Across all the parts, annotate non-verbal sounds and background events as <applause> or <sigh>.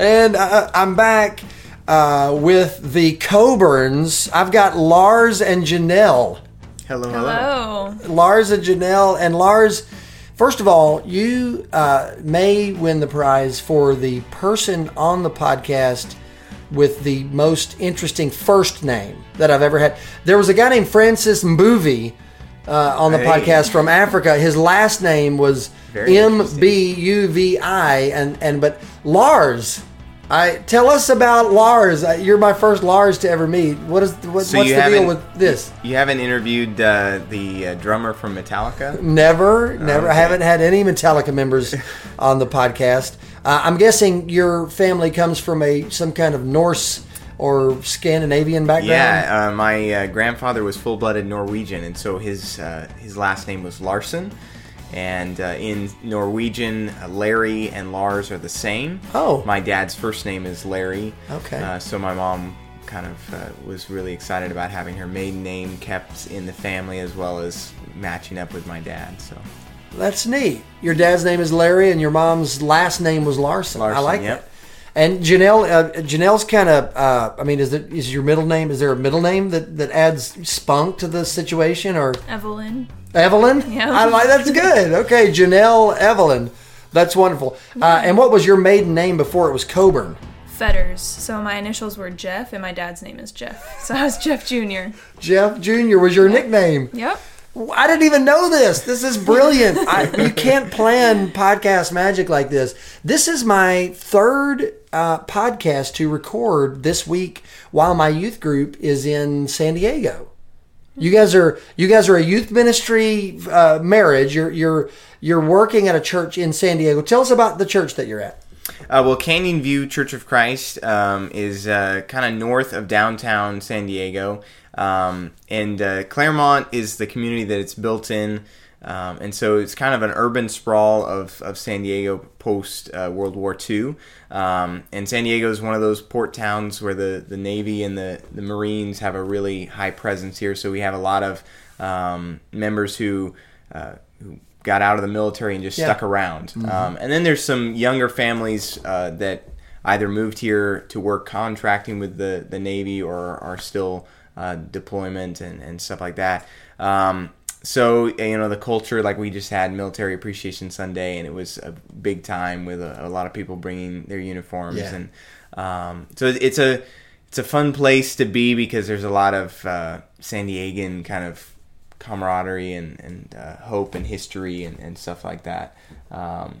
and uh, I'm back uh, with the Coburns. I've got Lars and Janelle. Hello, hello. Hello. Lars and Janelle. And Lars, first of all, you uh, may win the prize for the person on the podcast with the most interesting first name that I've ever had. There was a guy named Francis Mbuvi uh, on the Hey. podcast from Africa. His last name was Very M interesting. B U V I, and and but Lars. I tell us about Lars. Uh, You're my first Lars to ever meet. What is what, So what's you the deal with this? You haven't interviewed uh, the uh, drummer from Metallica? Never, never. I haven't had any Metallica members <laughs> on the podcast. Uh, I'm guessing your family comes from a some kind of Norse or Scandinavian background. Yeah, uh, my uh, grandfather was full-blooded Norwegian, and so his uh, his last name was Larson. And uh, in Norwegian, uh, Larry and Lars are the same. Oh. my dad's first name is Larry. Okay. Uh, so my mom kind of uh, was really excited about having her maiden name kept in the family as well as matching up with my dad. So That's neat. Your dad's name is Larry, and your mom's last name was Larson. Larson I like yep. that. And Janelle, uh, Janelle's kind of. Uh, I mean, is it is your middle name? Is there a middle name that that adds spunk to the situation, or Evelyn. Evelyn? Yeah. I like that's good. Okay, Janelle Evelyn. That's wonderful. Uh, and what was your maiden name before it was Coburn? Fetters. So my initials were Jeff, and my dad's name is Jeff. So I was Jeff Jr. Jeff Jr. was your nickname. Yep. I didn't even know this. This is brilliant. I, you can't plan podcast magic like this. This is my third uh, podcast to record this week while my youth group is in San Diego. You guys are you guys are a youth ministry uh, marriage. You're you're you're working at a church in San Diego. Tell us about the church that you're at. Uh, well, Canyon View Church of Christ um, is uh, kind of north of downtown San Diego, um, and uh, Clairemont is the community that it's built in, um, and so it's kind of an urban sprawl of, of San Diego post uh, World War II. Um, and San Diego is one of those port towns where the, the Navy and the, the Marines have a really high presence here. So we have a lot of um, members who uh, who got out of the military and just Yeah. stuck around. Um, and then there's some younger families uh, that either moved here to work contracting with the, the Navy or are still uh, deployment and, and stuff like that. Um, so you know the culture, like we just had Military Appreciation Sunday, and it was a big time with a, a lot of people bringing their uniforms, Yeah. and um, so it's a it's a fun place to be because there's a lot of uh, San Diegan kind of camaraderie and, and uh, hope and history and, and stuff like that. Um,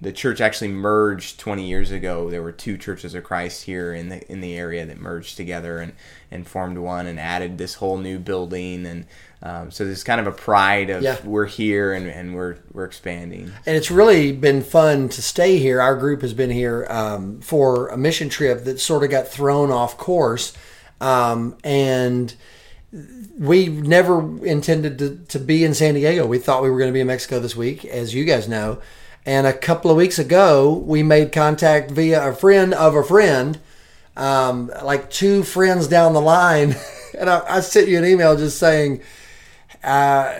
the church actually merged 20 years ago. There were two churches of Christ here in the in the area that merged together and, and formed one and added this whole new building and um, so there's kind of a pride of Yeah. we're here and, and we're we're expanding. and it's really been fun to stay here. Our group has been here um, for a mission trip that sort of got thrown off course, um, and we never intended to, to be in San Diego. We thought we were going to be in Mexico this week, as you guys know. And a couple of weeks ago, we made contact via a friend of a friend, um, like two friends down the line. <laughs> And I, I sent you an email just saying, uh,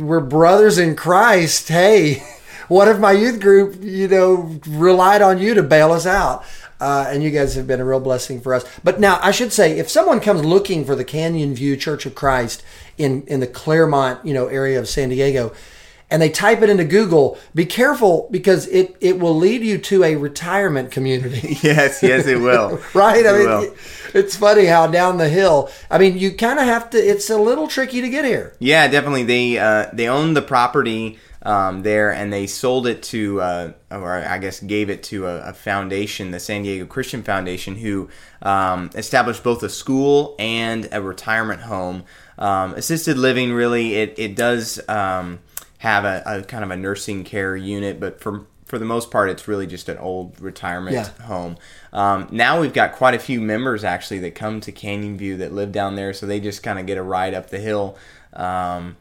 we're brothers in Christ. Hey, <laughs> what if my youth group, you know, relied on you to bail us out? Uh, and you guys have been a real blessing for us. But now I should say, if someone comes looking for the Canyon View Church of Christ in in the Clairemont, you know, area of San Diego, and they type it into Google, be careful because it it will lead you to a retirement community. <laughs> Yes, yes, it will. <laughs> right? I It mean, will. it's funny how down the hill. I mean, you kind of have to. It's a little tricky to get here. Yeah, definitely. They uh, they own the property um, there, and they sold it to, uh, or I guess gave it to a, a foundation, the San Diego Christian Foundation, who um, established both a school and a retirement home. Um, assisted living, really, it it does um, have a, a kind of a nursing care unit, but for for the most part, it's really just an old retirement Yeah. home. Um, now we've got quite a few members actually that come to Canyon View that live down there, so they just kind of get a ride up the hill. Um,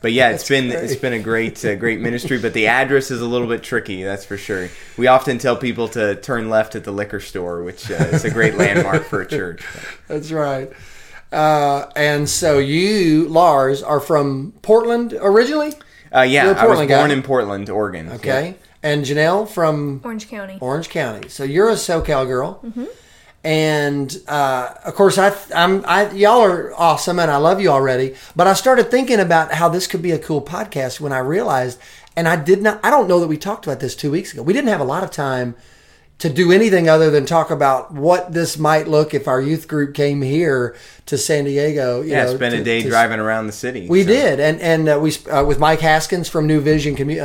but yeah, it's been great. it's been a great uh, great <laughs> ministry, but the address is a little bit tricky, that's for sure. We often tell people to turn left at the liquor store, which uh, is a great landmark for a church. <laughs> That's right. Uh, and so you, Lars, are from Portland originally. Uh, yeah, You're a I was Portland born guy. in Portland, Oregon. Okay. and Janelle from Orange County. Orange County. So you're a SoCal girl, and uh, of course I, I'm I y'all are awesome, and I love you already. But I started thinking about how this could be a cool podcast when I realized, and I did not. I don't know that we talked about this two weeks ago. We didn't have a lot of time to do anything other than talk about what this might look if our youth group came here to San Diego. You Yeah, know, spend to- a day to- driving around the city. we so. did, and and uh, we uh, with Mike Haskins from New Vision Commu-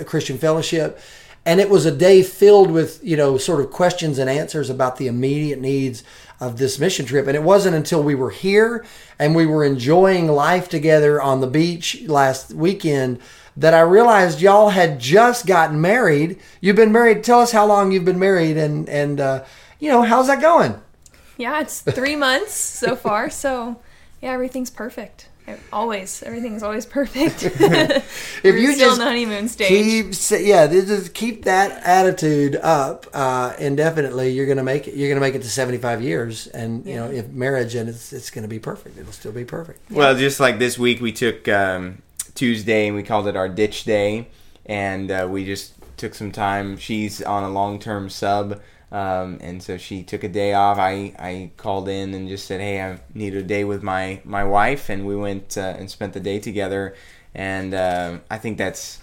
uh, Christian Fellowship, and it was a day filled with you know sort of questions and answers about the immediate needs of this mission trip. And it wasn't until we were here and we were enjoying life together on the beach last weekend that I realized y'all had just gotten married. You've been married. Tell us how long you've been married, and and uh, you know how's that going? Yeah, it's three <laughs> months so far. So, yeah, everything's perfect. Always, everything's always perfect. <laughs> <laughs> if We're you still just in the honeymoon stage. Keep yeah, this is keep that attitude up uh, indefinitely. You're gonna make it. You're gonna make it to 75 years, and you know if marriage and it's it's gonna be perfect. It'll still be perfect. Well, just like this week, we took um, Tuesday and we called it our ditch day, and uh, we just took some time. She's on a long term sub, um, and so she took a day off. I, I called in and just said, "Hey, I need a day with my my wife," and we went uh, and spent the day together. And uh, I think that's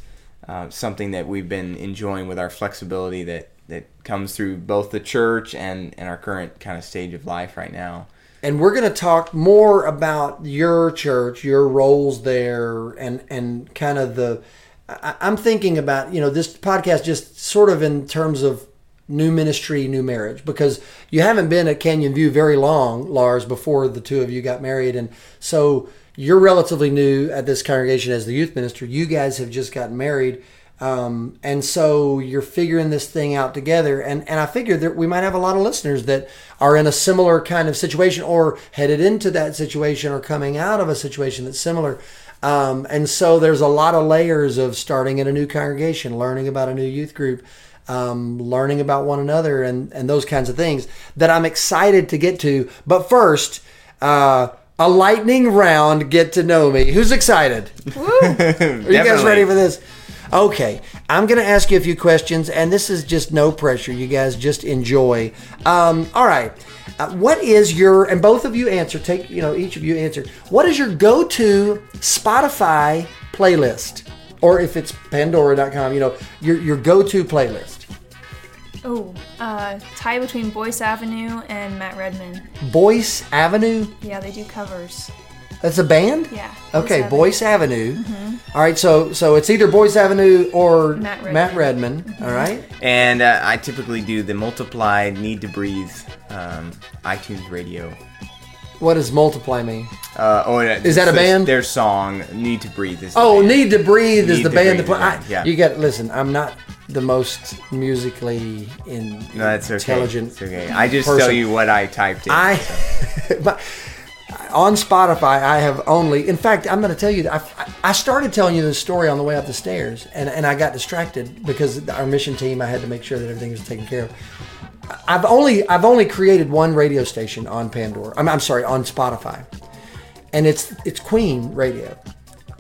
uh, something that we've been enjoying with our flexibility that that comes through both the church and and our current kind of stage of life right now. And we're gonna talk more about your church, your roles there, and and kind of the. I, I'm thinking about you know this podcast just sort of in terms of new ministry, new marriage, because you haven't been at Canyon View very long, Lars, before the two of you got married, and so you're relatively new at this congregation as the youth minister. You guys have just gotten married. Um, and so you're figuring this thing out together. And, and I figured that we might have a lot of listeners that are in a similar kind of situation or headed into that situation or coming out of a situation that's similar. Um, and so there's a lot of layers of starting in a new congregation, learning about a new youth group, um, learning about one another, and, and those kinds of things that I'm excited to get to. But first, uh, a lightning round get to know me. Who's excited? Are you guys ready for this? Okay, I'm going to ask you a few questions, and this is just no pressure. You guys just enjoy. Um, all right. Uh, what is your, and both of you answer, take, you know, each of you answer. What is your go to Spotify playlist? Or if it's Pandora.com, you know, your, your go to playlist. oh, uh, tie between Boyce Avenue and Matt Redman. Boyce Avenue? Yeah, they do covers. That's a band? Yeah. Okay, Boyce Avenue. Boyce Avenue. All right, so so it's either Boyce Avenue or Matt Matt Redman. Redman. All right. And uh, I typically do the Multiply need to breathe um, iTunes radio. What does multiply mean? Uh, oh, yeah, Is that a their- band? Their song "Need to Breathe" is. the Oh, band. Need to Breathe is Need the band to Breathe, play. yeah, I, yeah. You got listen. I'm not the most musically in No, that's okay. intelligent. It's okay. I just tell you what I typed in. I, so. <laughs> but on Spotify, I have only. In fact, I'm going to tell you. that I, I started telling you this story on the way up the stairs, and and I got distracted because our mission team. I had to make sure that everything was taken care of. I've only I've only created one radio station on Pandora. I'm, I'm sorry on Spotify, and it's it's Queen Radio.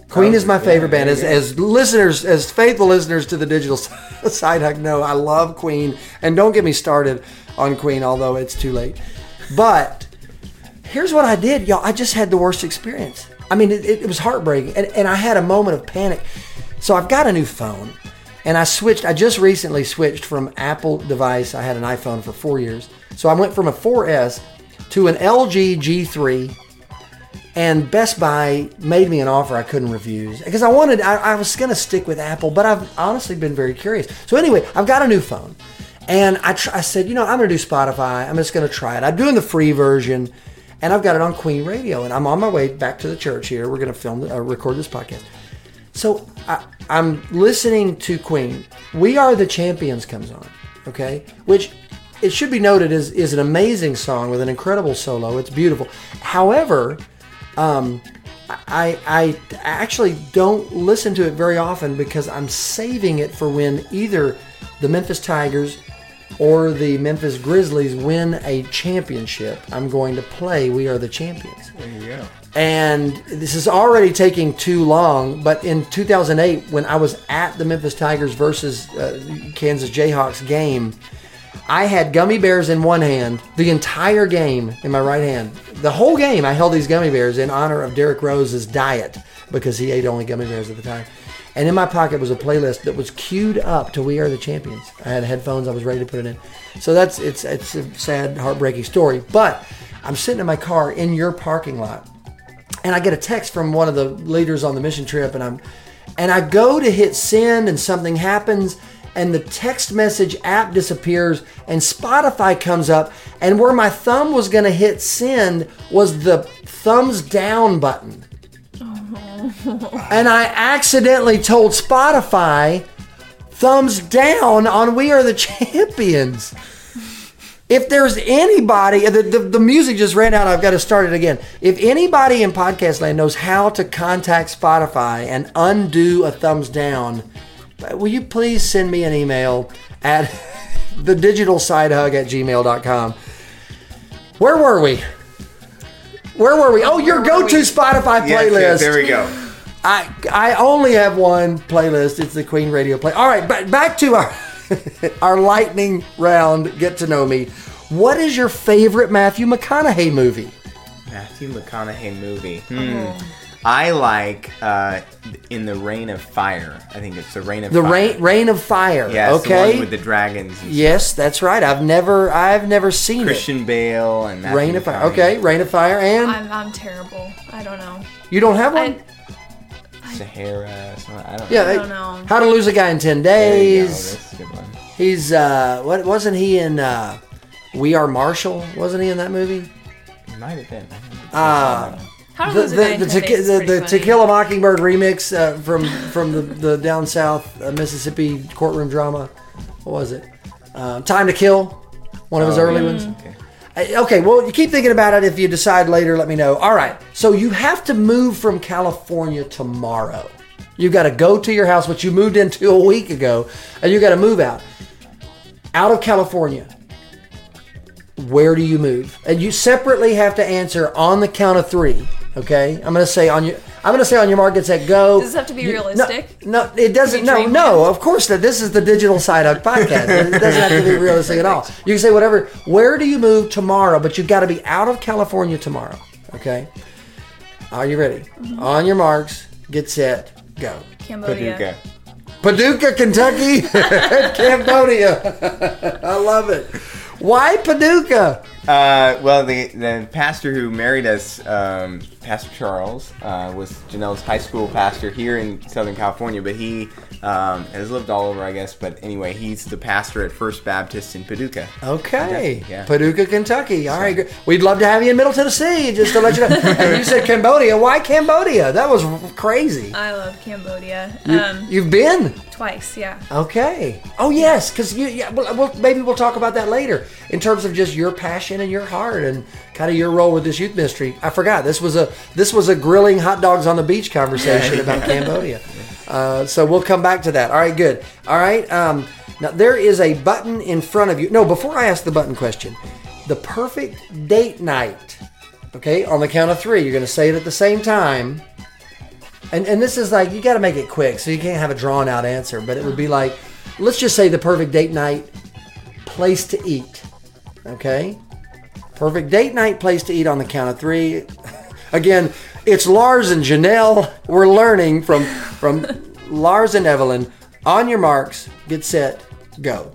Queen Oh, is my favorite band. As, as listeners, as faithful listeners to the digital <laughs> side hug know, I love Queen. And don't get me started on Queen, although it's too late. But here's what I did, y'all. I just had the worst experience. I mean, it, it was heartbreaking. And, and I had a moment of panic. So I've got a new phone. And I switched, I just recently switched from Apple device. I had an iPhone for four years. So I went from a 4S to an LG G3 and Best Buy made me an offer I couldn't refuse because I wanted I, I was to stick with Apple, but I've honestly been very curious. So anyway, I've got a new phone, and I tr- I said, you know, I'm to do Spotify. I'm just to try it. I'm doing the free version, and I've got it on Queen Radio, and I'm on my way back to the church here. We're going to film uh, record this podcast. So I, I'm listening to Queen. We Are the Champions comes on, okay? Which it should be noted is is an amazing song with an incredible solo. It's beautiful. However, um, I I actually don't listen to it very often because I'm saving it for when either the Memphis Tigers or the Memphis Grizzlies win a championship, I'm going to play We Are the Champions. There you go. And this is already taking too long, but in 2008, when I was at the Memphis Tigers versus uh, Kansas Jayhawks game, I had gummy bears in one hand, the entire game in my right hand. The whole game, I held these gummy bears in honor of Derrick Rose's diet because he ate only gummy bears at the time. And in my pocket was a playlist that was queued up to "We Are the Champions." I had headphones; I was ready to put it in. So that's it's it's a sad, heartbreaking story. But I'm sitting in my car in your parking lot, and I get a text from one of the leaders on the mission trip, and I'm and I go to hit send, and something happens, and the text message app disappears, and Spotify comes up, and where my thumb was going to hit send was the thumbs down button. And I accidentally told Spotify thumbs down on We Are the Champions. If there's anybody, the, the, the music just ran out. I've got to start it again. If anybody in podcast land knows how to contact Spotify and undo a thumbs down, will you please send me an email at <laughs> the digital side hug at gmail.com. Where were we? Where were we? Oh, your go to? Spotify Yes, playlist. yes, there we go. I I only have one playlist. It's the Queen Radio play. All right, but back to our <laughs> our lightning round. Get to know me. What is your favorite Matthew McConaughey movie? Matthew McConaughey movie. Hmm. I like uh, In the Reign of Fire. I think it's the Reign of The Fire. Reign Reign of Fire. Yeah, it's the okay. one with the dragons. And yes, that's right. I've never I've never seen Christian Bale and. Matthew Reign of Fire. McConaughey. Okay, Reign of Fire, and I'm, I'm terrible. I don't know. you don't have one. I, Sahara. I don't yeah, know. I don't know. How to Lose a Guy in Ten There you go. Days. That's a good one. He's uh, what wasn't he in? Uh, we Are Marshall. Wasn't he in that movie? It might have been. Uh, How to the lose the, the, 10 Tequi- days is the, the. To Kill a Mockingbird remix uh, from from the, the down south uh, Mississippi courtroom drama. What was it? Uh, Time to Kill, one of his Oh, early yeah. ones. Okay. Okay, well, you keep thinking about it. If you decide later, let me know. All right, so you have to move from California tomorrow. You've got to go to your house, which you moved into a week ago, and you've got to move out. Out of California. Where do you move? And you separately have to answer on the count of three. Okay, I'm gonna say on your. I'm gonna say on your mark. Get set, go. Does this have to be You- realistic? No, no, it doesn't. be No, dream no. Of course not. This is the digital side of podcast. It doesn't have to be <laughs> realistic at all. You can say whatever. Where do you move tomorrow? But you've got to be out of California tomorrow. Okay. Are you ready? Mm-hmm. On your marks. Get set. Go. Cambodia. Paducah. Paducah, Kentucky, <laughs> Cambodia. <laughs> I love it. Why Paducah? Uh, well, the the pastor who married us, um, Pastor Charles, uh, was Janelle's high school pastor here in Southern California, but he um, has lived all over, I guess. But anyway, he's the pastor at First Baptist in Paducah. Okay, Yeah. Paducah, Kentucky. All right, good. we'd love to have you in Middle Tennessee, just to let you know. <laughs> and you said Cambodia. Why Cambodia? That was crazy. I love Cambodia. You, um, you've been twice, yeah. okay. Oh yes, because you. Yeah, well, well, maybe we'll talk about that later in terms of just your passion and your heart and kind of your role with this youth ministry. I forgot this was a this was a grilling hot dogs on the beach conversation about <laughs> Cambodia. Uh, so we'll come back to that. All right, good. All right. Um, now there is a button in front of you. No, before I ask the button question, the perfect date night. Okay, on the count of three, you're going to say it at the same time. And and this is like you got to make it quick, so you can't have a drawn out answer. But it would be like, let's just say the perfect date night, place to eat. Okay, perfect date night, place to eat on the count of three. <laughs> Again, it's Lars and Janelle. We're learning from from <laughs> Lars and Evelyn. On your marks, get set, go.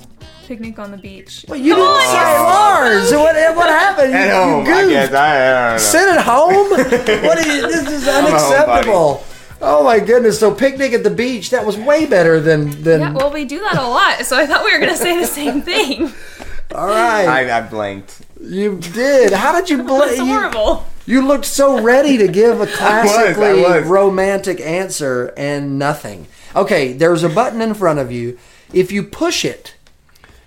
Picnic on the beach. Well, you didn't say Lars. What eh, what happened? At you home, I guess. I, I don't know. Sit at home? <laughs> what is this is unacceptable. Oh my goodness! So picnic at the beach that was way better than than. Yeah, well, we do that a lot, so I thought we were going to say the same thing. all right, I, I blanked. You did. How did you It's blame? You, horrible. you looked so ready to give a <laughs> classically was. romantic answer and nothing. Okay, there's a button in front of you. If you push it,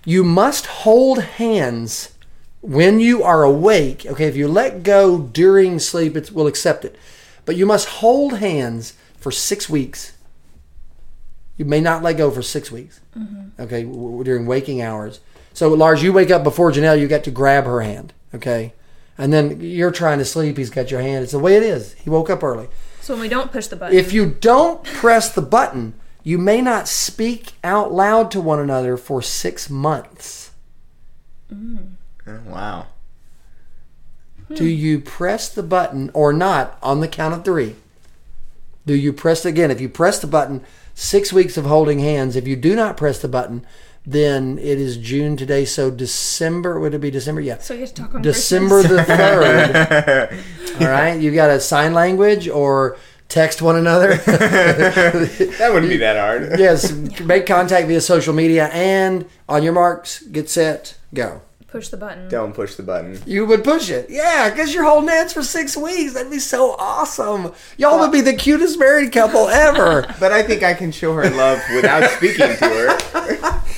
you must hold hands when you are awake. Okay, if you let go during sleep, it will accept it. But you must hold hands for six weeks. You may not let go for six weeks. Mm-hmm. Okay, w- w- during waking hours. So Lars, you wake up before Janelle, you got to grab her hand, okay? And then you're trying to sleep. He's got your hand. It's the way it is. He woke up early. So when we don't push the button, If you don't press the button, you may not speak out loud to one another for six months. Mm. Oh, wow. Do hmm. you press the button or not on the count of three? Do you press again? If you press the button, six weeks of holding hands. If you do not press the button, then it is June today. So December, would it be December? Yeah. so you have to talk on December Christmas. the <laughs> 3rd. <laughs> All right. You got a sign language or text one another. <laughs> That wouldn't be that hard. yes. Make contact via social media and on your marks, get set, go. Push the button. Don't push the button. You would push it. Yeah, because you're holding hands for six weeks. That'd be so awesome. Y'all would be the cutest married couple ever. <laughs> But I think I can show her love without speaking to her.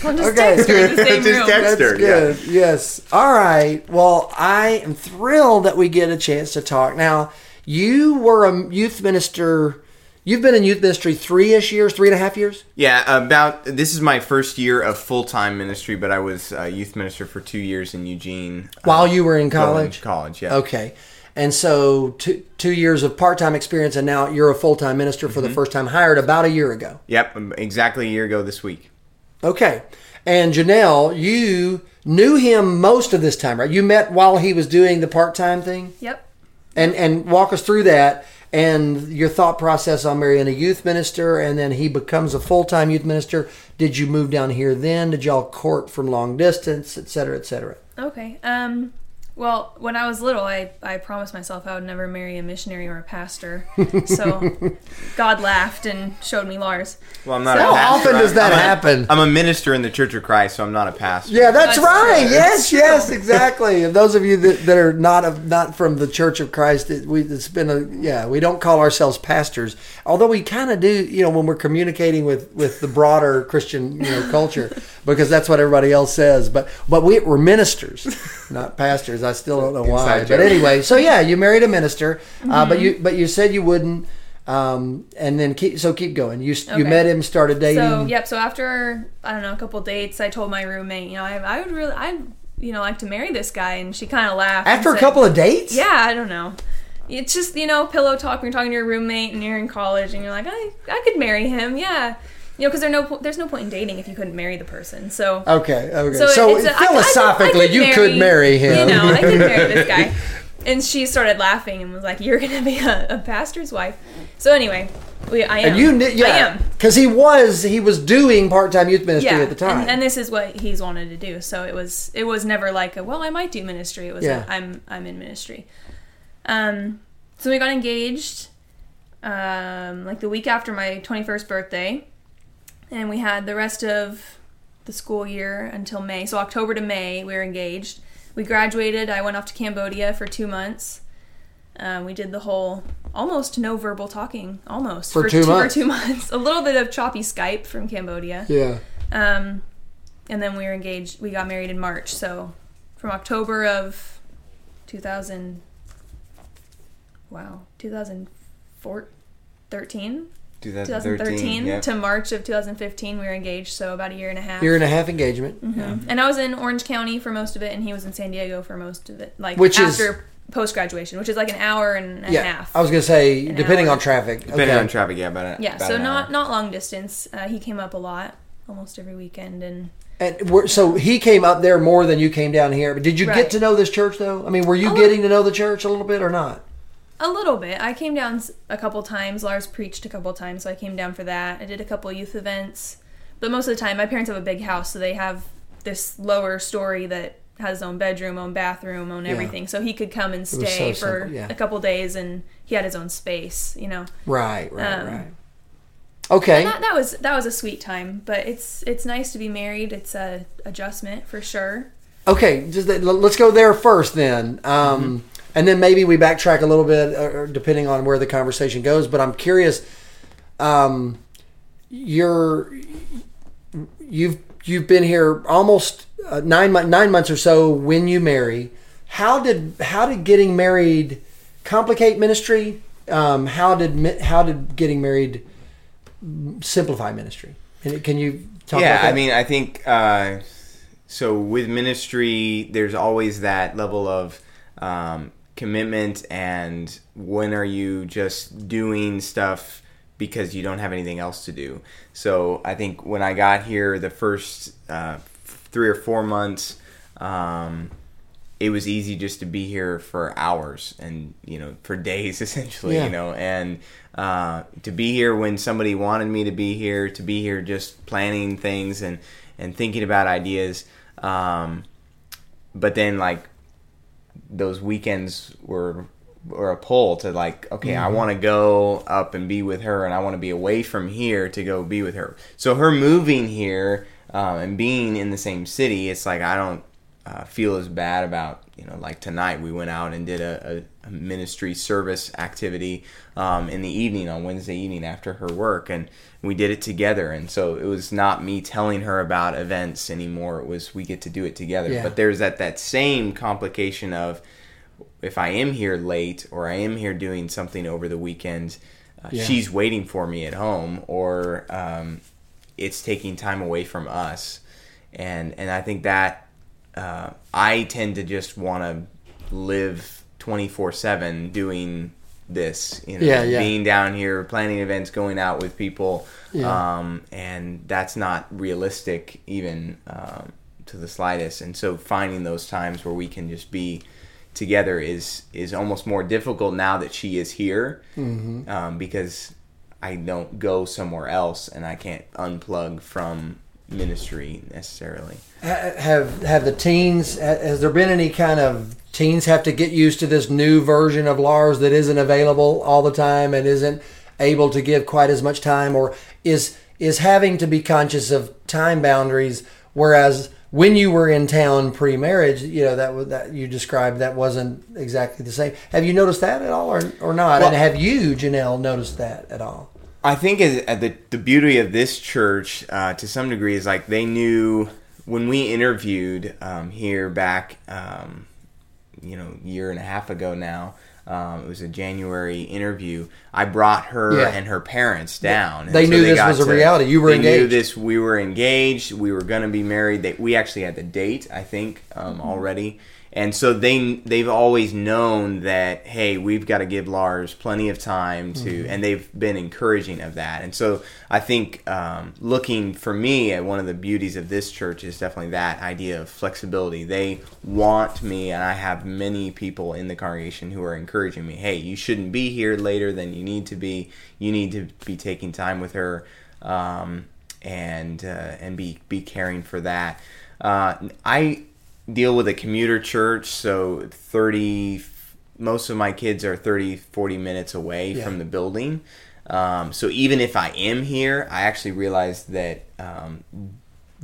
I'll just Okay. text her in the same Just room. text- That's her, good. Yes. All right. Well, I am thrilled that we get a chance to talk. Now, you were a youth minister. You've been in youth ministry three ish years, three and a half years? Yeah, about this is my first year of full time ministry, but I was a youth minister for two years in Eugene. uh, While you were in college? College, yeah. Okay. And so two, two years of part time experience, and now you're a full time minister for the Mm-hmm. first time, hired about a year ago. Yep, um, exactly a year ago this week. Okay. And Janelle, you knew him most of this time, right? You met while he was doing the part time thing? Yep. And and walk us through that and your thought process on marrying a youth minister and then he becomes a full time youth minister. Did you move down here then? Did y'all court from long distance, et cetera, et cetera? Okay. Um. Well, when I was little, I, I promised myself I would never marry a missionary or a pastor. <laughs> So God laughed and showed me Lars. Well, I'm not So- a pastor. How often does that I'm happen? I'm a minister in the Church of Christ, so I'm not a pastor. Yeah, that's, That's right. true. Yes, That's true. yes, exactly. And those of you that, that are not of, not from the Church of Christ, it, we it's been a yeah. We don't call ourselves pastors, although we kind of do. You know, when we're communicating with with the broader Christian you know culture, because that's what everybody else says. But but we, we're ministers, not pastors. I still don't know why. Inside But joke. anyway, so yeah, you married a minister, uh, Mm-hmm. but you but you said you wouldn't. Um, and then keep so keep going. You you met him, started dating. So yep. So after I don't know a couple dates, I told my roommate, you know, I, I would really, I you know, like to marry this guy, and she kind of laughed. and After a couple of dates, Yeah, I don't know. It's just you know pillow talk when you're talking to your roommate and you're in college and you're like I I could marry him. Yeah. You know, because there's no po- there's no point in dating if you couldn't marry the person. So Okay, okay. So, So, a- I- I could- I philosophically, could you could marry him. You know, I could marry this guy. <laughs> And she started laughing and was like, "You're gonna be a, a pastor's wife." So anyway, we I am. and you knew, I yeah, am. because he was he was doing part time youth ministry Yeah, at the time. And, and this is what he's wanted to do. So it was it was never like a well I might do ministry. It was Yeah. a, I'm I'm in ministry. Um, so we got engaged, um, like the week after my 21st birthday, and we had the rest of the school year until May. So October to May we were engaged. We graduated. I went off to Cambodia for two months. Um, we did the whole almost no verbal talking, almost For two months. For two <laughs> months, a little bit of choppy Skype from Cambodia. yeah, Um, and then we were engaged. We got married in March. So from October of 2000, wow, 2013, 2013 yeah. to March of 2015, we were engaged. So about a year and a half. year and a half engagement. Mhm. And I was in Orange County for most of it, and he was in San Diego for most of it. Like Which is- after post graduation, which is like an hour and a Yeah, half. I was gonna say depending hour. on traffic. Depending okay. on traffic, yeah, about a, yeah, about so an not hour. not long distance. Uh, he came up a lot, almost every weekend, and And we're, so he came up there more than you came down here. But did you get to know this church though? I mean, were you A getting to know the church a little bit or not? A little bit. I came down a couple times. Lars preached a couple times, so I came down for that. I did a couple youth events, but most of the time, my parents have a big house, so they have this lower story that has his own bedroom, own bathroom, own Yeah. everything. So he could come and stay so for yeah. a couple days, and he had his own space. You know, Right, right, Um, right. Okay. that, that was that was a sweet time. But it's it's nice to be married. It's a adjustment for sure. Okay, just let's go there first then. Um, And then maybe we backtrack a little bit, uh, depending on where the conversation goes. But I'm curious. Um, you're you've you've been here almost uh, nine nine months or so when you marry. How did how did getting married complicate ministry? Um, how did how did getting married simplify ministry? Can, can you talk yeah, about that? I mean, I think uh, so with ministry, there's always that level of um, commitment, and when are you just doing stuff because you don't have anything else to do? So I think when I got here, the first uh, three or four months. Um, it was easy just to be here for hours and you know for days <laughs> essentially Yeah. you know and uh, to be here when somebody wanted me to be here to be here just planning things and and thinking about ideas um, but then like those weekends were were a pull to like okay I want to go up and be with her and I want to be away from here to go be with her. So her moving here um, and being in the same city it's like I don't uh, feel as bad about you know like tonight we went out and did a, a, a ministry service activity um, in the evening on Wednesday evening after her work and we did it together and so it was not me telling her about events anymore it was we get to do it together Yeah. but there's that that same complication of if I am here late or I am here doing something over the weekend uh, Yeah. she's waiting for me at home or um, it's taking time away from us and and I think that uh, I tend to just want to live 24 7 doing this, you know, Yeah, yeah. being down here, planning events, going out with people. Yeah. Um, and that's not realistic even um, to the slightest. And so finding those times where we can just be together is is almost more difficult now that she is here Mm-hmm. um, because I don't go somewhere else and I can't unplug from ministry necessarily. Have have the teens has there been any kind of teens have to get used to this new version of Lars that isn't available all the time and isn't able to give quite as much time? Or is is having to be conscious of time boundaries whereas when you were in town pre-marriage you know that was that you described that wasn't exactly the same. Have you noticed that at all or, or not? Well- and have you Janelle noticed that at all I think uh, the the beauty of this church, uh, to some degree, is like they knew when we interviewed um, here back, um, you know, year and a half ago now. Um, it was a January interview. I brought her Yeah. and her parents down. and They knew this got was a reality. You were they Knew engaged. this. We were engaged. We were going to be married. They, we actually had the date, I think, um, Mm-hmm. already. And so they they've always known that hey, we've got to give Lars plenty of time to, Mm-hmm. and they've been encouraging of that. And so I think um, looking for me at one of the beauties of this church is definitely that idea of flexibility. They want me, and I have many people in the congregation who are encouraging me. Hey, you shouldn't be here later than you need to be. You need to be taking time with her. Um, and uh, and be be caring for that. Uh, I deal with a commuter church, so 30 most of my kids are 30 40 minutes away Yeah. from the building. Um, so even if I am here, I actually realized that um,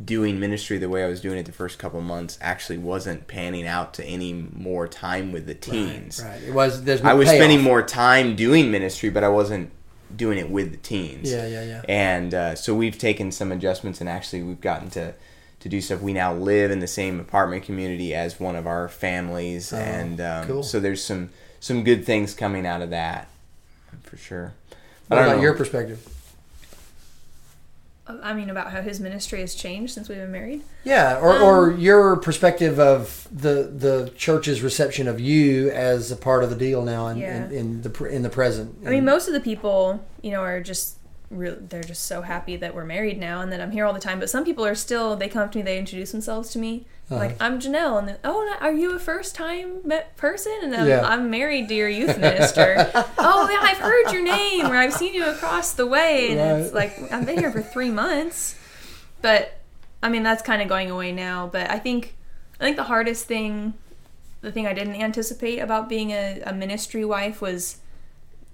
doing ministry the way I was doing it the first couple months actually wasn't panning out to any more time with the teens. right it was there's I was payoff. spending more time doing ministry, but I wasn't doing it with the teens. Yeah, yeah, yeah. And uh, so we've taken some adjustments, and actually we've gotten to to do stuff. We now live in the same apartment community as one of our families, and um, Oh, cool. so there's some some good things coming out of that for sure. what about know. your perspective I mean, about how his ministry has changed since we've been married. Yeah, or, Um, or your perspective of the the church's reception of you as a part of the deal now in, Yeah. in, in the in the present. I mean, most of the people, you know, are just real. They're just so happy that we're married now and that I'm here all the time. But some people are still. They come up to me. They introduce themselves to me. Uh-huh. Like I'm Janelle, and then oh, are you a first time met person? And I'm, Yeah. I'm married to your youth minister. <laughs> oh yeah, I've heard your name, or I've seen you across the way, and it's like I've been here for three months. But I mean, that's kind of going away now. But I think I think the hardest thing, the thing I didn't anticipate about being a, a ministry wife was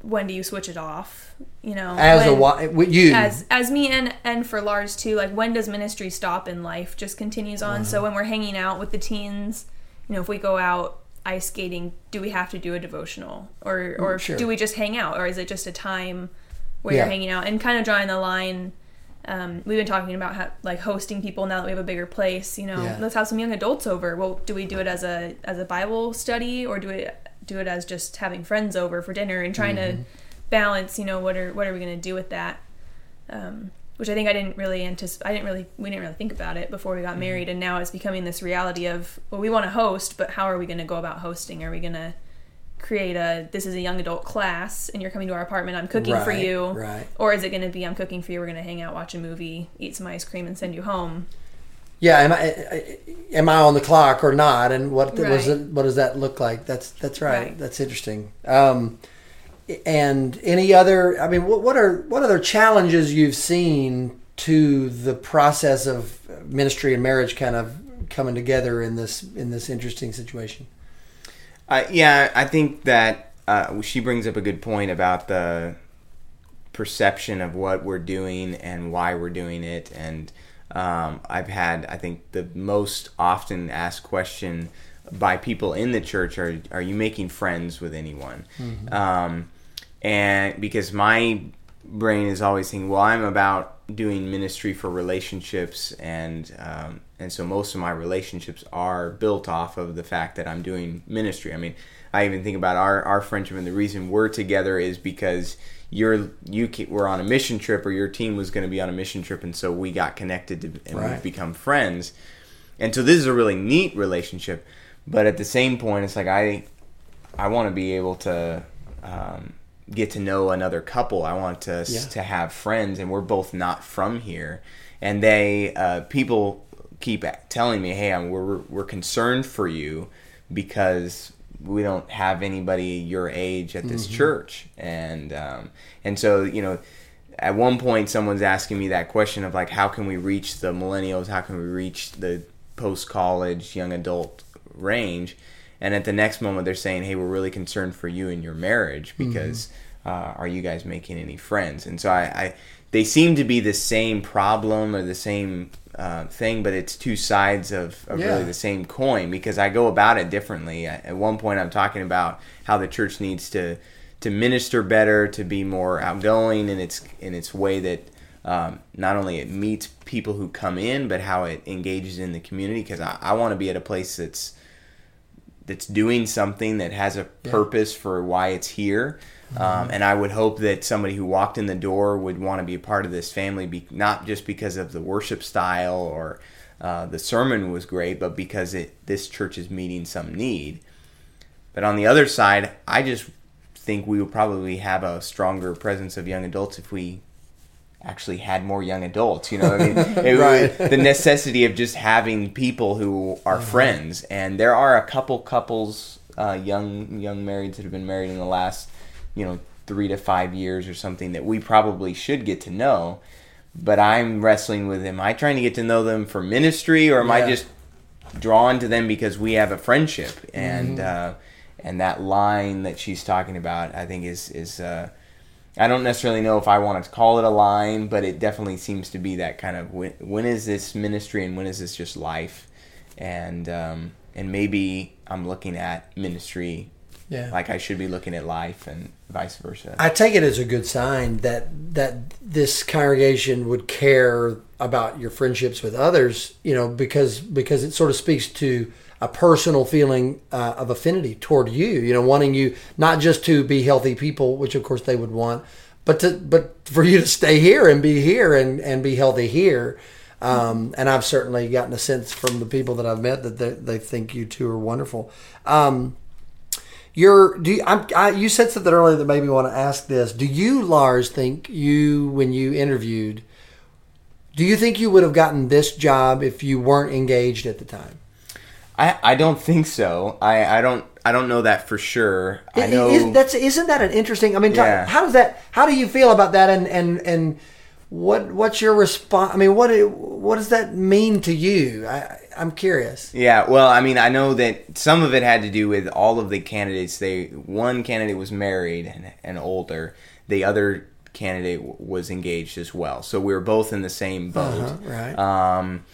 when do you switch it off? You know, as a wife, you, as as me and and for Lars too. Like when does ministry stop and life just continues on? So when we're hanging out with the teens, you know, if we go out ice skating, do we have to do a devotional, or or sure. do we just hang out, or is it just a time where Yeah. you're hanging out and kind of drawing the line? Um, we've been talking about how, like hosting people now that we have a bigger place. You know, Yeah. let's have some young adults over. Well, do we do it as a as a Bible study, or do we do it as just having friends over for dinner and trying Mm-hmm. to balance? You know, what are what are we going to do with that? Um, which I think I didn't really anticipate. I didn't really we didn't really think about it before we got married, and now it's becoming this reality of well, we want to host, but how are we going to go about hosting? Are we going to create a this is a young adult class and you're coming to our apartment i'm cooking for you right. or is it going to be i'm cooking for you we're going to hang out watch a movie eat some ice cream and send you home Yeah, am I am I on the clock or not? And what was it? What does that look like? That's that's right. Right. That's interesting. Um, and any other? I mean, what, what are what other challenges you've seen to the process of ministry and marriage kind of coming together in this in this interesting situation? Uh, yeah, I think that uh, she brings up a good point about the perception of what we're doing and why we're doing it. And um, I've had, I think, the most often asked question by people in the church are, are you making friends with anyone? Um, and because my brain is always thinking, well, I'm about doing ministry for relationships, and um, and so most of my relationships are built off of the fact that I'm doing ministry. I mean, I even think about our, our friendship, and the reason we're together is because you're you were on a mission trip, or your team was going to be on a mission trip, and so we got connected to, and Right. we've become friends. And so this is a really neat relationship, but at the same point, it's like I I want to be able to um, get to know another couple. I want to Yeah. to have friends, and we're both not from here. And they uh, people keep telling me, "Hey, I'm, we're we're concerned for you because we don't have anybody your age at this church." And um, and so you know. At one point, someone's asking me that question of like, how can we reach the millennials? How can we reach the post college, young adult range? And at the next moment, they're saying, "Hey, we're really concerned for you and your marriage because uh, are you guys making any friends?" And so I, I they seem to be the same problem or the same uh, thing, but it's two sides of, of Yeah. really the same coin because I go about it differently. At one point, I'm talking about how the church needs to to minister better, to be more outgoing in its in its way that um, not only it meets people who come in, but how it engages in the community. Because I, I want to be at a place that's that's doing something that has a purpose for why it's here. Um, and I would hope that somebody who walked in the door would want to be a part of this family, be, not just because of the worship style or uh, the sermon was great, but because it this church is meeting some need. But on the other side, I just think we would probably have a stronger presence of young adults if we actually had more young adults. You know, what I mean, <laughs> it, Right. the necessity of just having people who are friends, and there are a couple couples, uh, young young marrieds that have been married in the last, you know, three to five years or something that we probably should get to know. But I'm wrestling with: Am I trying to get to know them for ministry, or am Yeah. I just drawn to them because we have a friendship? And uh, and that line that she's talking about, I think, is is uh, I don't necessarily know if I want to call it a line, but it definitely seems to be that kind of when, when is this ministry and when is this just life, and um, and maybe I'm looking at ministry Yeah. like I should be looking at life and vice versa. I take it as a good sign that that this congregation would care about your friendships with others, you know, because because it sort of speaks to a personal feeling uh, of affinity toward you, you know, wanting you not just to be healthy people, which of course they would want, but to but for you to stay here and be here and and be healthy here. Um, and I've certainly gotten a sense from the people that I've met that they, they think you two are wonderful. Um, you're do you, I'm, I, you said something earlier that made me want to ask this. Do you, Lars, think you when you interviewed? Do you think you would have gotten this job if you weren't engaged at the time? I, I don't think so. I, I don't I don't know that for sure. I know Is, that's isn't that an interesting? I mean, Yeah. how does that? How do you feel about that? And and and what what's your response? I mean, what what does that mean to you? I, I'm curious. Yeah, well, I mean, I know that some of it had to do with all of the candidates. They one candidate was married and, and older. The other candidate w- was engaged as well. So we were both in the same boat. Uh-huh, right. Um,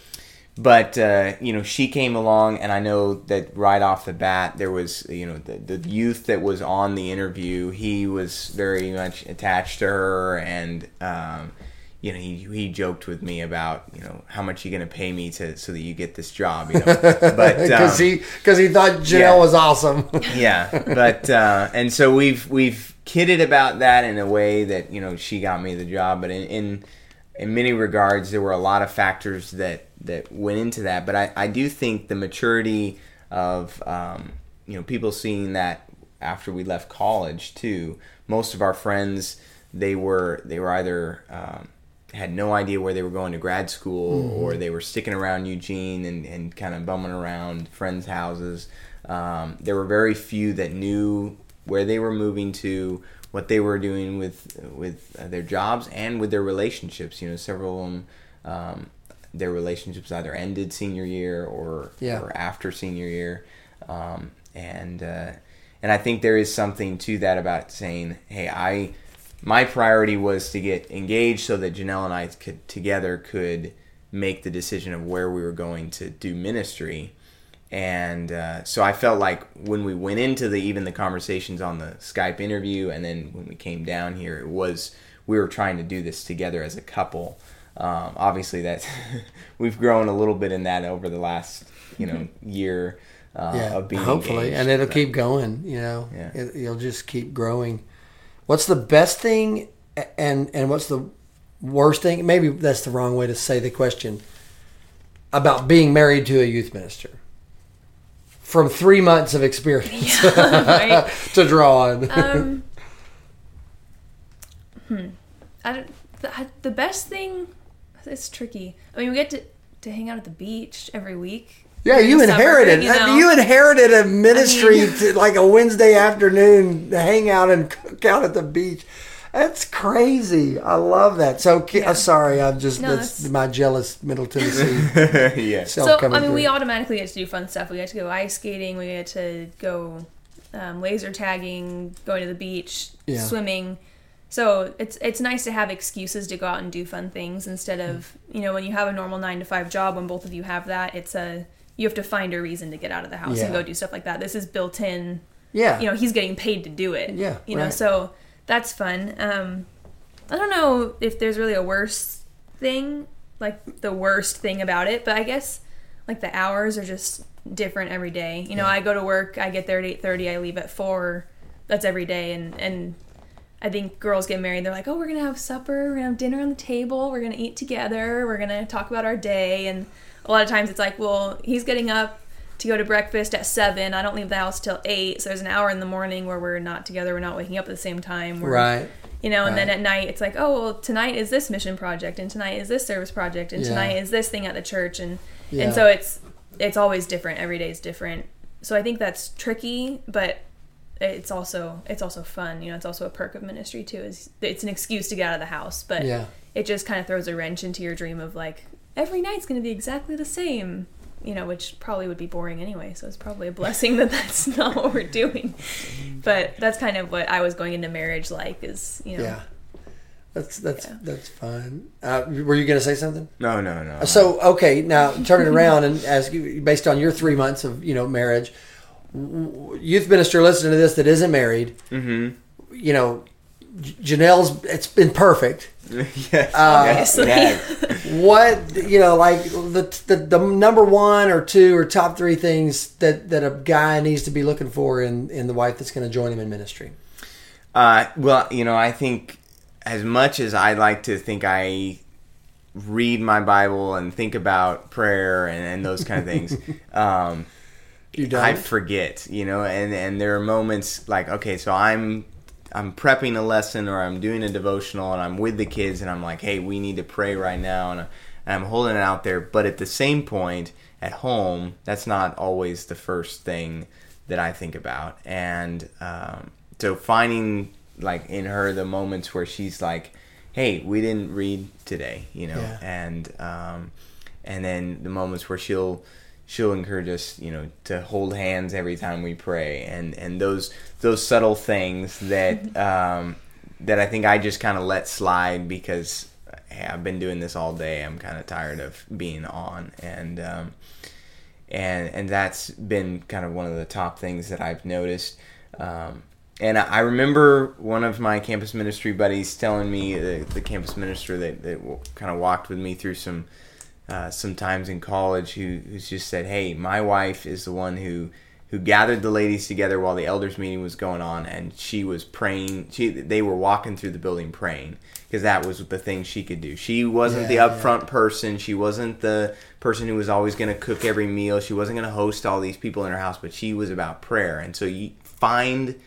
but uh, you know, she came along, and I know that right off the bat, there was you know the, the youth that was on the interview. He was very much attached to her, and um, you know, he he joked with me about you know how much you going to pay me to so that you get this job. You know, <laughs> but Because um, he because he thought Janelle yeah. was awesome. <laughs> yeah, but uh, and so we've we've kidded about that in a way that you know she got me the job, but in, in in many regards, there were a lot of factors that that went into that. But I, I do think the maturity of um, you know people seeing that after we left college too. Most of our friends they were they were either um, had no idea where they were going to grad school Mm-hmm. or they were sticking around Eugene and, and kind of bumming around friends' houses. Um, there were very few that knew where they were moving to, what they were doing with with uh, their jobs and with their relationships. You know, several of them, um, their relationships either ended senior year or Yeah. or after senior year, um, and uh, and I think there is something to that about saying, hey, I my priority was to get engaged so that Janelle and I could together could make the decision of where we were going to do ministry. And uh, so I felt like when we went into the even the conversations on the Skype interview, and then when we came down here, it was we were trying to do this together as a couple. Um, obviously, that <laughs> we've grown a little bit in that over the last you know year uh, yeah, of being hopefully, engaged. and it'll But- keep going. You know, Yeah. it, you'll just keep growing. What's the best thing, and and what's the worst thing? Maybe that's the wrong way to say the question. About being married to a youth minister, from three months of experience right? <laughs> to draw on. Um, hmm. I don't, the, I- the best thing, it's tricky. I mean, we get to, to hang out at the beach every week. Yeah, you inherited you know? you inherited a ministry I mean- <laughs> to like a Wednesday afternoon to hang out and cook out at the beach. That's crazy. I love that. So Yeah. uh, sorry, I'm just No, that's that's- my jealous Middle Tennessee <laughs> yes. self So coming I mean, we automatically get to do fun stuff. We get to go ice skating. We get to go um, laser tagging, going to the beach, Yeah. swimming. So it's it's nice to have excuses to go out and do fun things instead of you know when you have a normal nine to five job. When both of you have that, it's a you have to find a reason to get out of the house Yeah. and go do stuff like that. This is built in. yeah, You know, he's getting paid to do it. Yeah, You know, right. so that's fun. Um, I don't know if there's really a worse thing, like the worst thing about it, but I guess like the hours are just different every day. You know, Yeah. I go to work, I get there at eight thirty, I leave at four. That's every day, and and I think girls get married. They're like, oh, we're gonna have supper, we're gonna have dinner on the table, we're gonna eat together, we're gonna talk about our day, and a lot of times it's like, well, he's getting up to go to breakfast at seven. I don't leave the house till eight, so there's an hour in the morning where we're not together. We're not waking up at the same time. We're, right. you know, and then at night it's like, oh, well, tonight is this mission project, and tonight is this service project, and Yeah. tonight is this thing at the church, and Yeah. and so it's it's always different. Every day is different. So I think that's tricky, but it's also it's also fun. You know, it's also a perk of ministry too. Is it's an excuse to get out of the house, but Yeah. it just kind of throws a wrench into your dream of like every night's going to be exactly the same. You know, which probably would be boring anyway. So it's probably a blessing that <laughs> that's not what we're doing. But that's kind of what I was going into marriage like. Is you know, Yeah, that's that's Yeah. that's fun. Uh, were you going to say something? No, no, no. So okay, now turn it around and ask you based on your three months of you know marriage, youth minister listening to this that isn't married, hmm you know, Janelle's it's been perfect. <laughs> yes. Obviously. yes. <laughs> What you know, like the, the the number one or two or top three things that that a guy needs to be looking for in in the wife that's going to join him in ministry. Uh, well, you know, I think as much as I like to think I read my Bible and think about prayer and, and those kind of things, <laughs> um, You I forget, you know, and, and there are moments like, okay, so I'm I'm prepping a lesson or I'm doing a devotional and I'm with the kids and I'm like, hey, we need to pray right now, and, and I'm holding it out there. But at the same point, at home, that's not always the first thing that I think about, and um, so finding like in her the moments where she's like, hey, we didn't read today, you know, Yeah. and um, and then the moments where she'll she'll encourage us, you know, to hold hands every time we pray, and and those those subtle things that <laughs> um, that I think I just kind of let slide because hey, I've been doing this all day. I'm kind of tired of being on, and um, and and that's been kind of one of the top things that I've noticed. Um, and I remember one of my campus ministry buddies telling me, the, the campus minister that, that kind of walked with me through some uh, some in college, who who's just said, "Hey, my wife is the one who who gathered the ladies together while the elders meeting was going on, and she was praying. She they were walking through the building praying because that was the thing she could do. She wasn't Yeah, the upfront person. She wasn't the person who was always going to cook every meal. She wasn't going to host all these people in her house, but she was about prayer. And so you find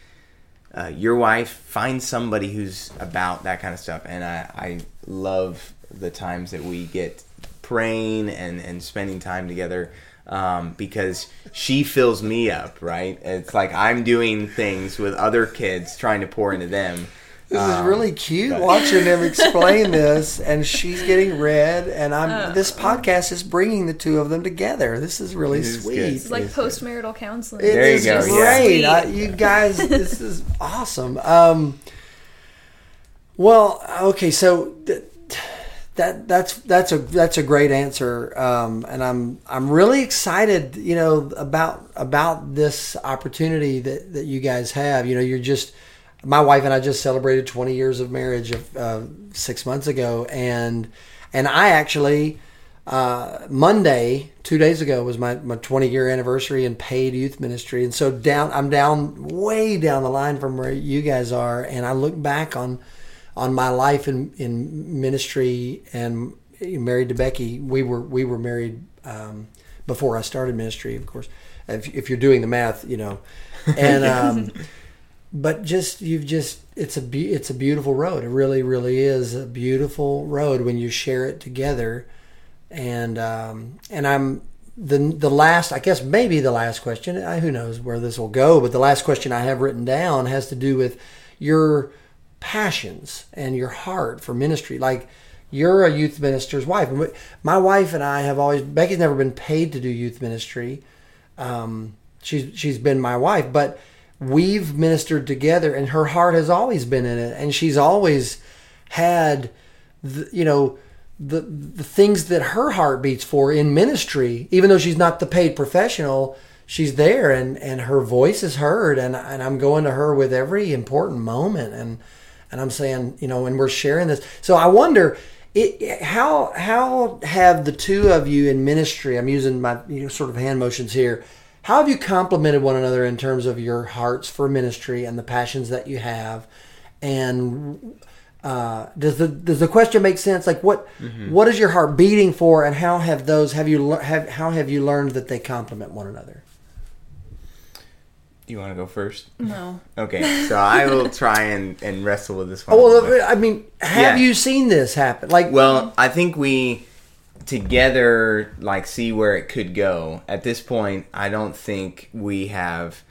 uh, your wife, find somebody who's about that kind of stuff. And I, I love the times that we get praying and, and spending time together um, because she fills me up, right? It's like I'm doing things with other kids trying to pour into them. This is Um, really cute but- watching them <laughs> explain this, and she's getting red, and I'm. Uh. this podcast is bringing the two of them together. This is really It is sweet. good. It's like Yes, sir. postmarital counseling. It There you go, just yeah. great. I, you guys, this <laughs> is awesome. Um, well, okay, so th- that that's that's a that's a great answer, um, and I'm I'm really excited, you know, about about this opportunity that that you guys have. You know, you're just my wife and I just celebrated 20 years of marriage uh, six months ago, and and I actually uh, Monday, two days ago, was my, my 20 year anniversary in paid youth ministry. And so down, I'm down way down the line from where you guys are. And I look back on, on my life in, in ministry and married to Becky. We were, we were married, um, before I started ministry, of course, if, if you're doing the math, you know, and, <laughs> um, but just you've just it's a be- it's a beautiful road. It really really is a beautiful road when you share it together. And um, and I'm the the last I guess maybe the last question. I, who knows where this will go? But the last question I have written down has to do with your passions and your heart for ministry. Like you're a youth minister's wife. My wife and I have always Becky's never been paid to do youth ministry. Um, she's she's been my wife, but we've ministered together, and her heart has always been in it, and she's always had, the, you know, the the things that her heart beats for in ministry. Even though she's not the paid professional, she's there, and and her voice is heard, and and I'm going to her with every important moment, and and I'm saying, you know, and we're sharing this. So I wonder. It, how how have the two of you in ministry? I'm using my you know, sort of hand motions here. How have you complemented one another in terms of your hearts for ministry and the passions that you have? And uh, does the does the question make sense? Like what what is your heart beating for, and how have those have you have how have you learned that they complement one another? You want to go first? No. Okay, so I will try and, and wrestle with this one. Oh a little bit. well, I mean, have Yeah. you seen this happen? Like, Well, I think we together like see where it could go. At this point, I don't think we have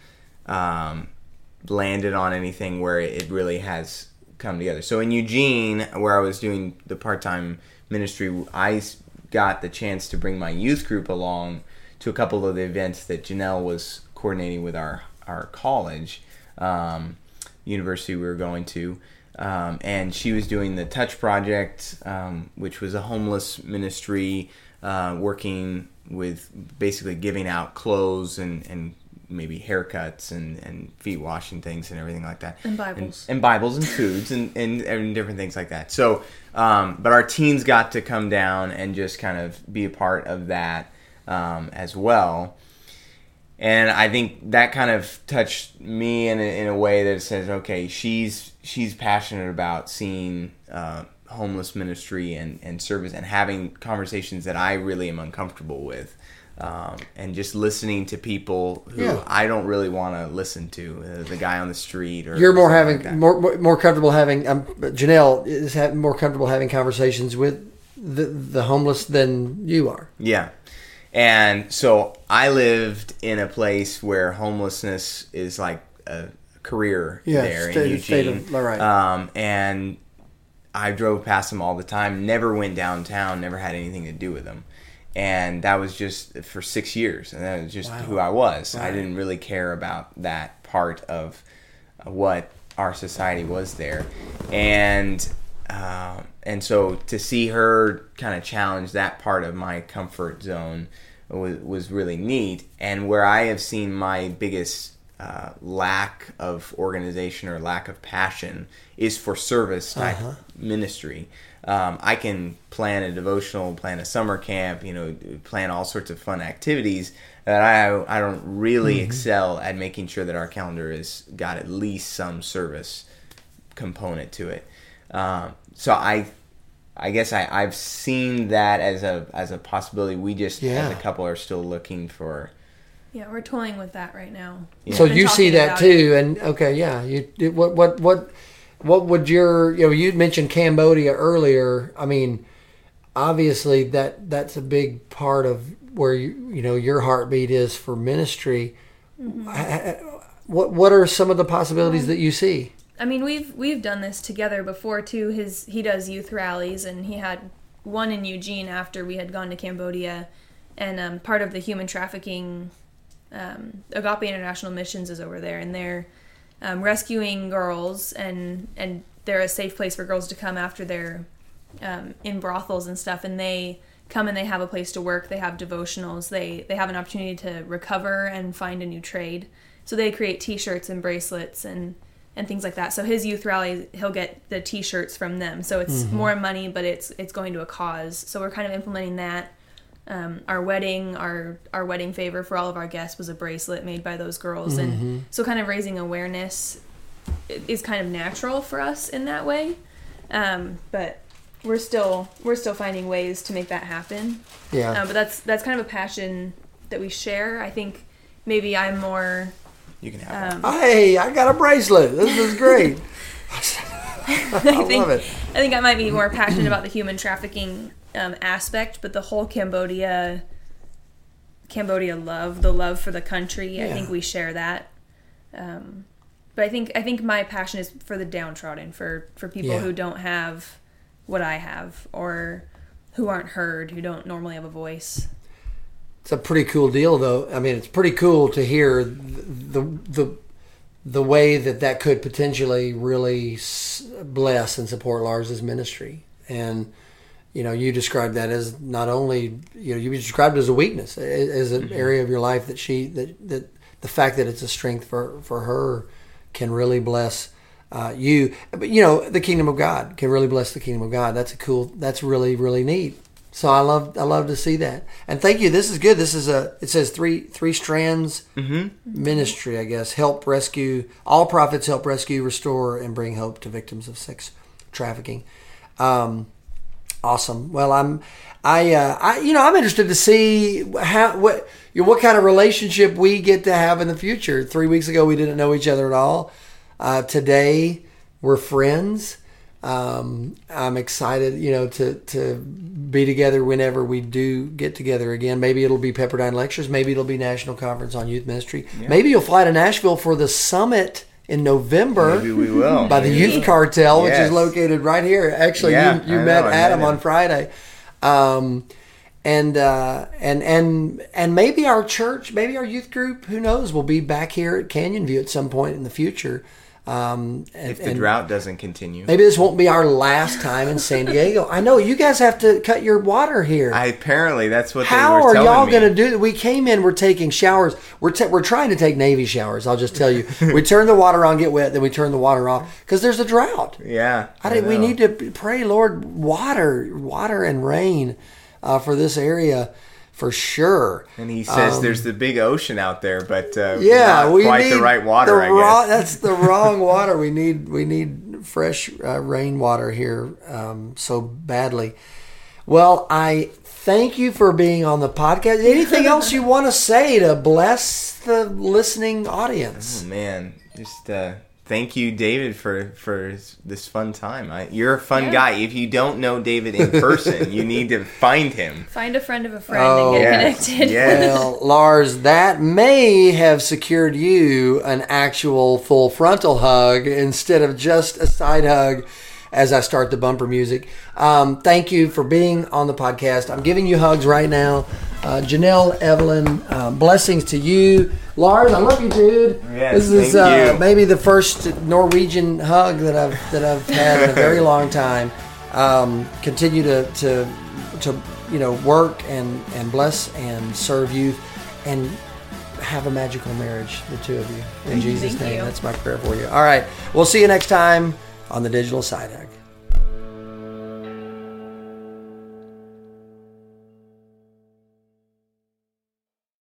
um, landed on anything where it really has come together. So in Eugene, where I was doing the part-time ministry, I got the chance to bring my youth group along to a couple of the events that Janelle was coordinating with our our college um, university we were going to. Um, and she was doing the Touch Project, um, which was a homeless ministry uh, working with basically giving out clothes and, and maybe haircuts and, and feet washing things and everything like that. And Bibles. And, and Bibles and foods and, and, and different things like that. So, um, but our teens got to come down and just kind of be a part of that um, as well and I think that kind of touched me in a, in a way that says, okay, she's she's passionate about seeing uh, homeless ministry and, and service and having conversations that I really am uncomfortable with, um, and just listening to people who Yeah. I don't really want to listen to, uh, the guy on the street or you're more having like more, more more comfortable having um, Janelle is more comfortable having conversations with the the homeless than you are. Yeah. And so I lived in a place where homelessness is like a career Yeah, there state- in Eugene. state of- all right. Um, and I drove past them all the time, never went downtown, never had anything to do with them. And that was just for six years. And that was just Wow. who I was. I didn't really care about that part of what our society was there. And uh, and so to see her kind of challenge that part of my comfort zone was, was really neat. And where I have seen my biggest uh, lack of organization or lack of passion is for service type ministry. Um, I can plan a devotional, plan a summer camp, you know, plan all sorts of fun activities. that I I don't really excel at making sure that our calendar has got at least some service component to it. Um, so I I guess I, I've seen that as a as a possibility. We just Yeah. as a couple are still looking for Yeah, we're toying with that right now. So you see that about too, and okay, yeah. You what what what what would your you know you mentioned Cambodia earlier. I mean, obviously that that's a big part of where you you know your heartbeat is for ministry. Mm-hmm. I- I- What what are some of the possibilities that you see? I mean, we've we've done this together before too. His he does youth rallies, and he had one in Eugene after we had gone to Cambodia, and um, part of the human trafficking. Um, Agape International Missions is over there, and they're um, rescuing girls, and and they're a safe place for girls to come after they're um, in brothels and stuff, and they come and they have a place to work. They have devotionals. They they have an opportunity to recover and find a new trade. So they create T-shirts and bracelets and and things like that. So his youth rally, he'll get the T-shirts from them. So it's more money, but it's it's going to a cause. So we're kind of implementing that. Um, our wedding, our our wedding favor for all of our guests was a bracelet made by those girls, and so kind of raising awareness is kind of natural for us in that way. Um, but we're still we're still finding ways to make that happen. Yeah, Uh, but that's that's kind of a passion that we share. I think maybe I'm more you can have um, hey, I got a bracelet. This is great. <laughs> I, <laughs> think, love it. I think I might be more passionate about the human trafficking um, aspect, but the whole Cambodia, Cambodia love, the love for the country. I think we share that. Um, but I think I think my passion is for the downtrodden, for for people Yeah. who don't have what I have, or who aren't heard, who don't normally have a voice. It's a pretty cool deal, though. I mean, it's pretty cool to hear the the the way that that could potentially really bless and support Lars's ministry. And you know, you described that as not only you know you described it as a weakness, as an area of your life that she that that the fact that it's a strength for for her can really bless. Uh, you, but you know, the kingdom of God can really bless the kingdom of God. That's a cool. That's really, really neat. So I love, I love to see that. And thank you. This is good. This is a. It says three, three strands ministry. I guess help rescue all profits. Help rescue, restore, and bring hope to victims of sex trafficking. Um, awesome. Well, I'm, I, uh, I, you know, I'm interested to see how what you know, what kind of relationship we get to have in the future. Three weeks ago, we didn't know each other at all. Uh, today, we're friends. Um, I'm excited, you know, to to be together whenever we do get together again. Maybe it'll be Pepperdine Lectures. Maybe it'll be National Conference on Youth Ministry. Maybe you'll fly to Nashville for the summit in November Maybe we will. by the Youth Cartel, which Yes. is located right here. Actually, Yeah, you, you met know, I met Adam on Friday, um, and uh, and and and maybe our church, maybe our youth group, who knows, will be back here at Canyon View at some point in the future. Um, and, if the drought doesn't continue. maybe this won't be our last time in San Diego. I know you guys have to cut your water here. I apparently that's what How they were are y'all going to do? We came in, we're taking showers. We're we're trying to take Navy showers. I'll just tell you. <laughs> we turn the water on, get wet, then we turn the water off because there's a drought. Yeah, I think we need to pray, Lord, water, water and rain uh, for this area for sure. And he says there's the big ocean out there, but uh, Um, Yeah, not we quite need the right water. the I wrong- guess. That's the <laughs> wrong water. We need we need fresh uh, rainwater here um, so badly. Well, I thank you for being on the podcast. <laughs> Anything else you want to say to bless the listening audience? Oh, man, just uh, thank you, David, for for this fun time. I, you're a fun Yeah. guy. If you don't know David in person, you <laughs> need to find him. Find a friend of a friend Oh, and get yes, connected. yes. Well, Lars, that may have secured you an actual full frontal hug instead of just a side hug as I start the bumper music. Um, thank you for being on the podcast. I'm giving you hugs right now. Uh, Janelle, Evelyn, uh, blessings to you. Lars, I love you, dude. Yes, this is uh, maybe the first Norwegian hug that I've that I've had in a very <laughs> long time. Um, continue to, to to you know work and and bless and serve you and have a magical marriage, the two of you. In Jesus' Thank name, you. that's my prayer for you. All right, we'll see you next time on the Digital Side.